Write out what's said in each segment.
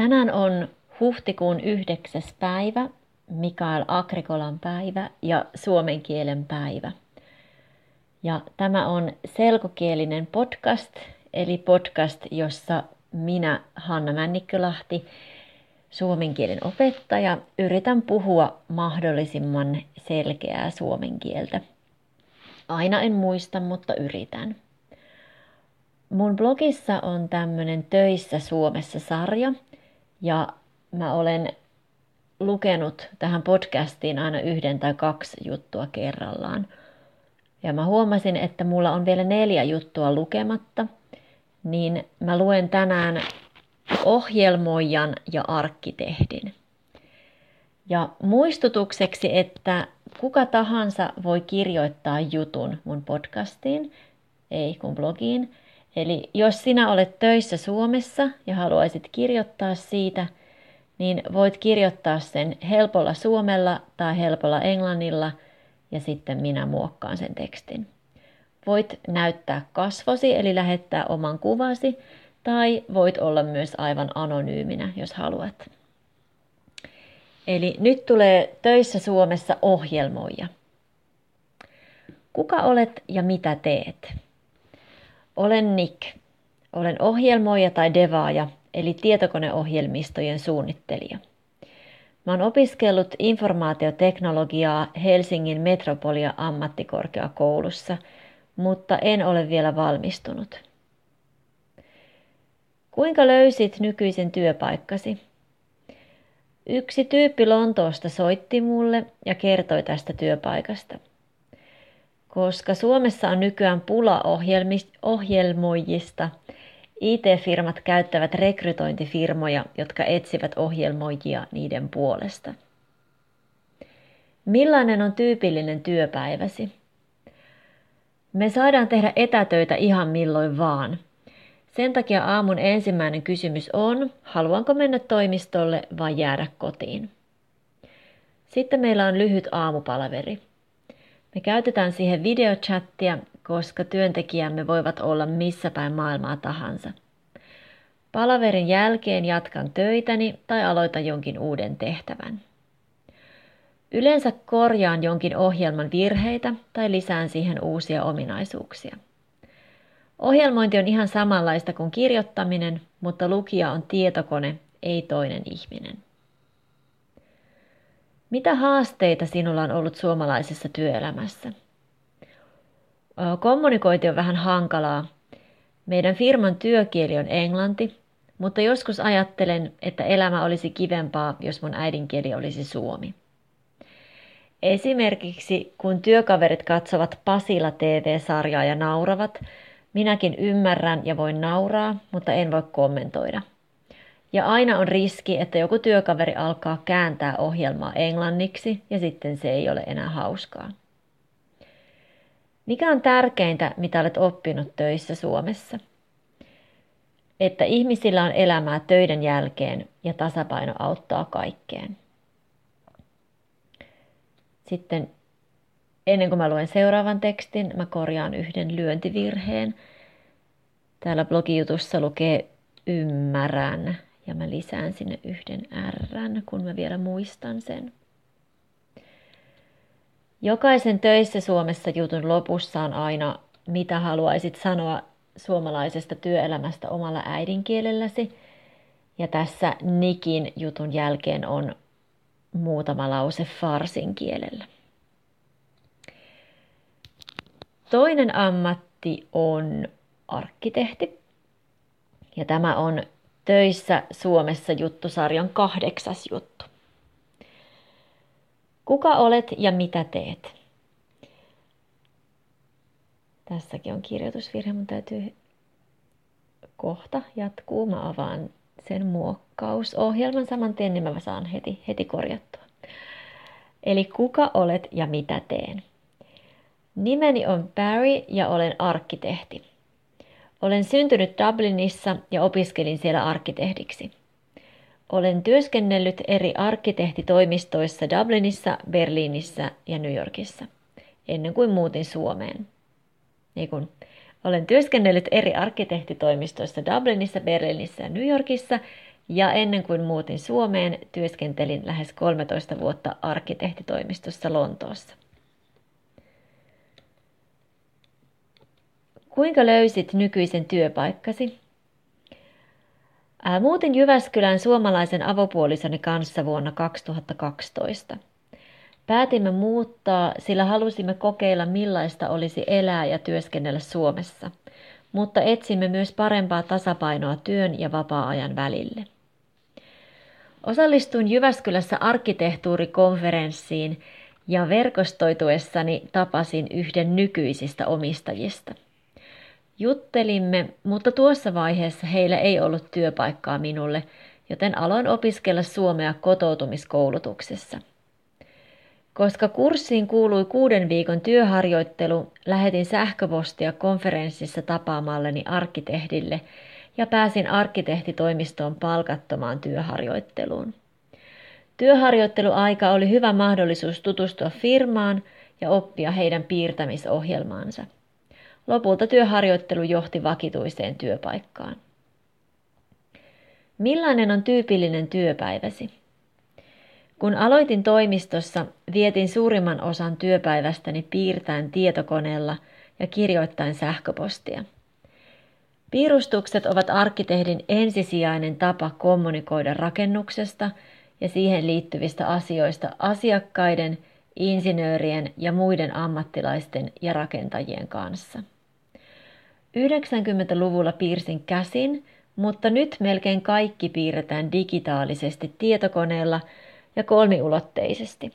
Tänään on huhtikuun yhdeksäs päivä, Mikael Agrikolan päivä ja suomen kielen päivä. Ja tämä on selkokielinen podcast, eli podcast, jossa minä, Hanna Männikkölahti, suomen kielen opettaja, yritän puhua mahdollisimman selkeää suomen kieltä. Aina en muista, mutta yritän. Mun blogissa on tämmöinen Töissä Suomessa sarja ja mä olen lukenut tähän podcastiin aina yhden tai kaksi juttua kerrallaan. Ja mä huomasin, että mulla on vielä neljä juttua lukematta, niin mä luen tänään ohjelmoijan ja arkkitehdin. Ja muistutukseksi, että kuka tahansa voi kirjoittaa jutun mun podcastiin, ei kun blogiin. Eli jos sinä olet töissä Suomessa ja haluaisit kirjoittaa siitä, niin voit kirjoittaa sen helpolla suomella tai helpolla englannilla ja sitten minä muokkaan sen tekstin. Voit näyttää kasvosi eli lähettää oman kuvasi tai voit olla myös aivan anonyyminä, jos haluat. Eli nyt tulee töissä Suomessa ohjelmoija. Kuka olet ja mitä teet? Olen Nick. Olen ohjelmoija tai devaaja, eli tietokoneohjelmistojen suunnittelija. Mä oon opiskellut informaatioteknologiaa Helsingin Metropolia ammattikorkeakoulussa, mutta en ole vielä valmistunut. Kuinka löysit nykyisen työpaikkasi? Yksi tyyppi Lontoosta soitti mulle ja kertoi tästä työpaikasta. Koska Suomessa on nykyään pula ohjelmoijista, IT-firmat käyttävät rekrytointifirmoja, jotka etsivät ohjelmoijia niiden puolesta. Millainen on tyypillinen työpäiväsi? Me saadaan tehdä etätöitä ihan milloin vaan – sen takia aamun ensimmäinen kysymys on, haluanko mennä toimistolle vai jäädä kotiin. Sitten meillä on lyhyt aamupalaveri. Me käytetään siihen videochattia, koska työntekijämme voivat olla missä päin maailmaa tahansa. Palaverin jälkeen jatkan töitäni tai aloitan jonkin uuden tehtävän. Yleensä korjaan jonkin ohjelman virheitä tai lisään siihen uusia ominaisuuksia. Ohjelmointi on ihan samanlaista kuin kirjoittaminen, mutta lukija on tietokone, ei toinen ihminen. Mitä haasteita sinulla on ollut suomalaisessa työelämässä? Kommunikointi on vähän hankalaa. Meidän firman työkieli on englanti, mutta joskus ajattelen, että elämä olisi kivempaa, jos mun äidinkieli olisi suomi. Esimerkiksi kun työkaverit katsovat Pasila TV-sarjaa ja nauravat, Minäkin ymmärrän ja voin nauraa, mutta en voi kommentoida. Ja aina on riski, että joku työkaveri alkaa kääntää ohjelmaa englanniksi ja sitten se ei ole enää hauskaa. Mikä on tärkeintä, mitä olet oppinut töissä Suomessa? Että ihmisillä on elämää töiden jälkeen ja tasapaino auttaa kaikkeen. Sitten Ennen kuin mä luen seuraavan tekstin, mä korjaan yhden lyöntivirheen. Täällä blogijutussa lukee ymmärrän ja mä lisään sinne yhden R, kun mä vielä muistan sen. Jokaisen töissä Suomessa jutun lopussa on aina, mitä haluaisit sanoa suomalaisesta työelämästä omalla äidinkielelläsi. Ja tässä Nikin jutun jälkeen on muutama lause farsin kielellä. Toinen ammatti on arkkitehti. Ja tämä on töissä Suomessa juttusarjan kahdeksas juttu. Kuka olet ja mitä teet? Tässäkin on kirjoitusvirhe, mun täytyy kohta jatkuu. Mä avaan sen muokkausohjelman saman tien, niin mä saan heti, heti korjattua. Eli kuka olet ja mitä teen? Nimeni on Barry ja olen arkkitehti. Olen syntynyt Dublinissa ja opiskelin siellä arkkitehdiksi. Olen työskennellyt eri arkkitehtitoimistoissa Dublinissa, Berliinissä ja New Yorkissa, ennen kuin muutin Suomeen. Niin kun, olen työskennellyt eri arkkitehtitoimistoissa Dublinissa, Berliinissä ja New Yorkissa, ja ennen kuin muutin Suomeen, työskentelin lähes 13 vuotta arkkitehtitoimistossa Lontoossa. Kuinka löysit nykyisen työpaikkasi? Muutin Jyväskylän suomalaisen avopuolisoni kanssa vuonna 2012. Päätimme muuttaa, sillä halusimme kokeilla millaista olisi elää ja työskennellä Suomessa, mutta etsimme myös parempaa tasapainoa työn ja vapaa-ajan välille. Osallistuin Jyväskylässä arkkitehtuurikonferenssiin ja verkostoituessani tapasin yhden nykyisistä omistajista. Juttelimme, mutta tuossa vaiheessa heillä ei ollut työpaikkaa minulle, joten aloin opiskella suomea kotoutumiskoulutuksessa. Koska kurssiin kuului kuuden viikon työharjoittelu, lähetin sähköpostia konferenssissa tapaamalleni arkkitehdille ja pääsin arkkitehtitoimistoon palkattomaan työharjoitteluun. Työharjoitteluaika oli hyvä mahdollisuus tutustua firmaan ja oppia heidän piirtämisohjelmaansa. Lopulta työharjoittelu johti vakituiseen työpaikkaan. Millainen on tyypillinen työpäiväsi? Kun aloitin toimistossa, vietin suurimman osan työpäivästäni piirtäen tietokoneella ja kirjoittain sähköpostia. Piirustukset ovat arkkitehdin ensisijainen tapa kommunikoida rakennuksesta ja siihen liittyvistä asioista asiakkaiden, insinöörien ja muiden ammattilaisten ja rakentajien kanssa. 90-luvulla piirsin käsin, mutta nyt melkein kaikki piirretään digitaalisesti tietokoneella ja kolmiulotteisesti.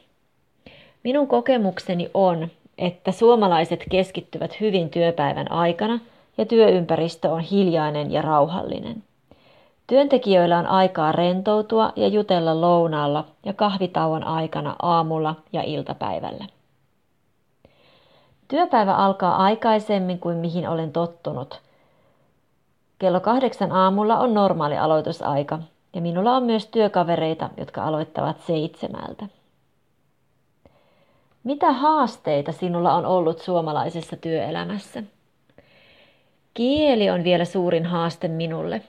Minun kokemukseni on, että suomalaiset keskittyvät hyvin työpäivän aikana ja työympäristö on hiljainen ja rauhallinen. Työntekijöillä on aikaa rentoutua ja jutella lounaalla ja kahvitauon aikana aamulla ja iltapäivällä. Työpäivä alkaa aikaisemmin kuin mihin olen tottunut. Kello kahdeksan aamulla on normaali aloitusaika ja minulla on myös työkavereita, jotka aloittavat seitsemältä. Mitä haasteita sinulla on ollut suomalaisessa työelämässä? Kieli on vielä suurin haaste minulle.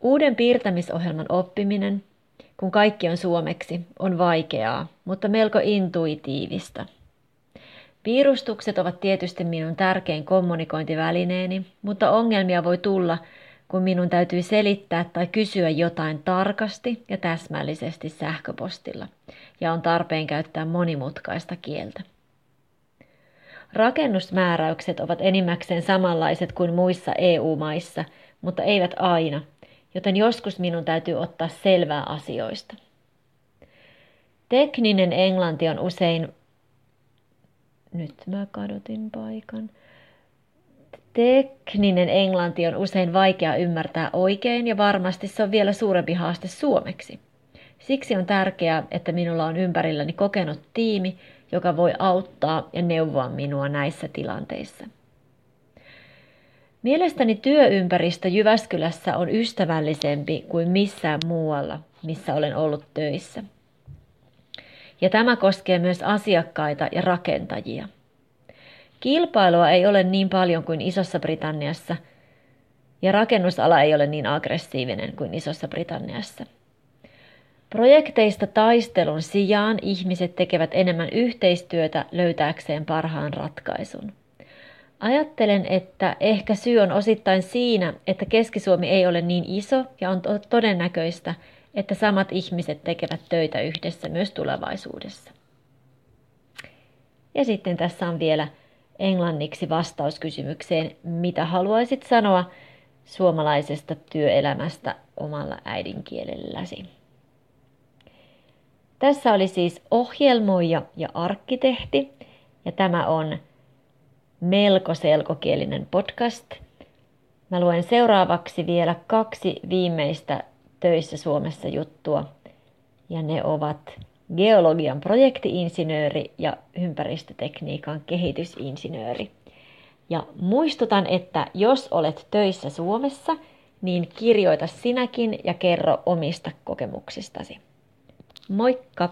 Uuden piirtämisohjelman oppiminen, kun kaikki on suomeksi, on vaikeaa, mutta melko intuitiivista. Piirustukset ovat tietysti minun tärkein kommunikointivälineeni, mutta ongelmia voi tulla, kun minun täytyy selittää tai kysyä jotain tarkasti ja täsmällisesti sähköpostilla, ja on tarpeen käyttää monimutkaista kieltä. Rakennusmääräykset ovat enimmäkseen samanlaiset kuin muissa EU-maissa, mutta eivät aina, joten joskus minun täytyy ottaa selvää asioista. Tekninen englanti on usein nyt mä kadotin paikan. Tekninen englanti on usein vaikea ymmärtää oikein ja varmasti se on vielä suurempi haaste suomeksi. Siksi on tärkeää, että minulla on ympärilläni kokenut tiimi, joka voi auttaa ja neuvoa minua näissä tilanteissa. Mielestäni työympäristö Jyväskylässä on ystävällisempi kuin missään muualla, missä olen ollut töissä ja tämä koskee myös asiakkaita ja rakentajia. Kilpailua ei ole niin paljon kuin Isossa Britanniassa, ja rakennusala ei ole niin aggressiivinen kuin Isossa Britanniassa. Projekteista taistelun sijaan ihmiset tekevät enemmän yhteistyötä löytääkseen parhaan ratkaisun. Ajattelen, että ehkä syy on osittain siinä, että Keski-Suomi ei ole niin iso ja on todennäköistä, että samat ihmiset tekevät töitä yhdessä myös tulevaisuudessa. Ja sitten tässä on vielä englanniksi vastaus kysymykseen, mitä haluaisit sanoa suomalaisesta työelämästä omalla äidinkielelläsi. Tässä oli siis ohjelmoija ja arkkitehti, ja tämä on melko selkokielinen podcast. Mä luen seuraavaksi vielä kaksi viimeistä töissä Suomessa juttua. Ja ne ovat geologian projektiinsinööri ja ympäristötekniikan kehitysinsinööri. Ja muistutan, että jos olet töissä Suomessa, niin kirjoita sinäkin ja kerro omista kokemuksistasi. Moikka!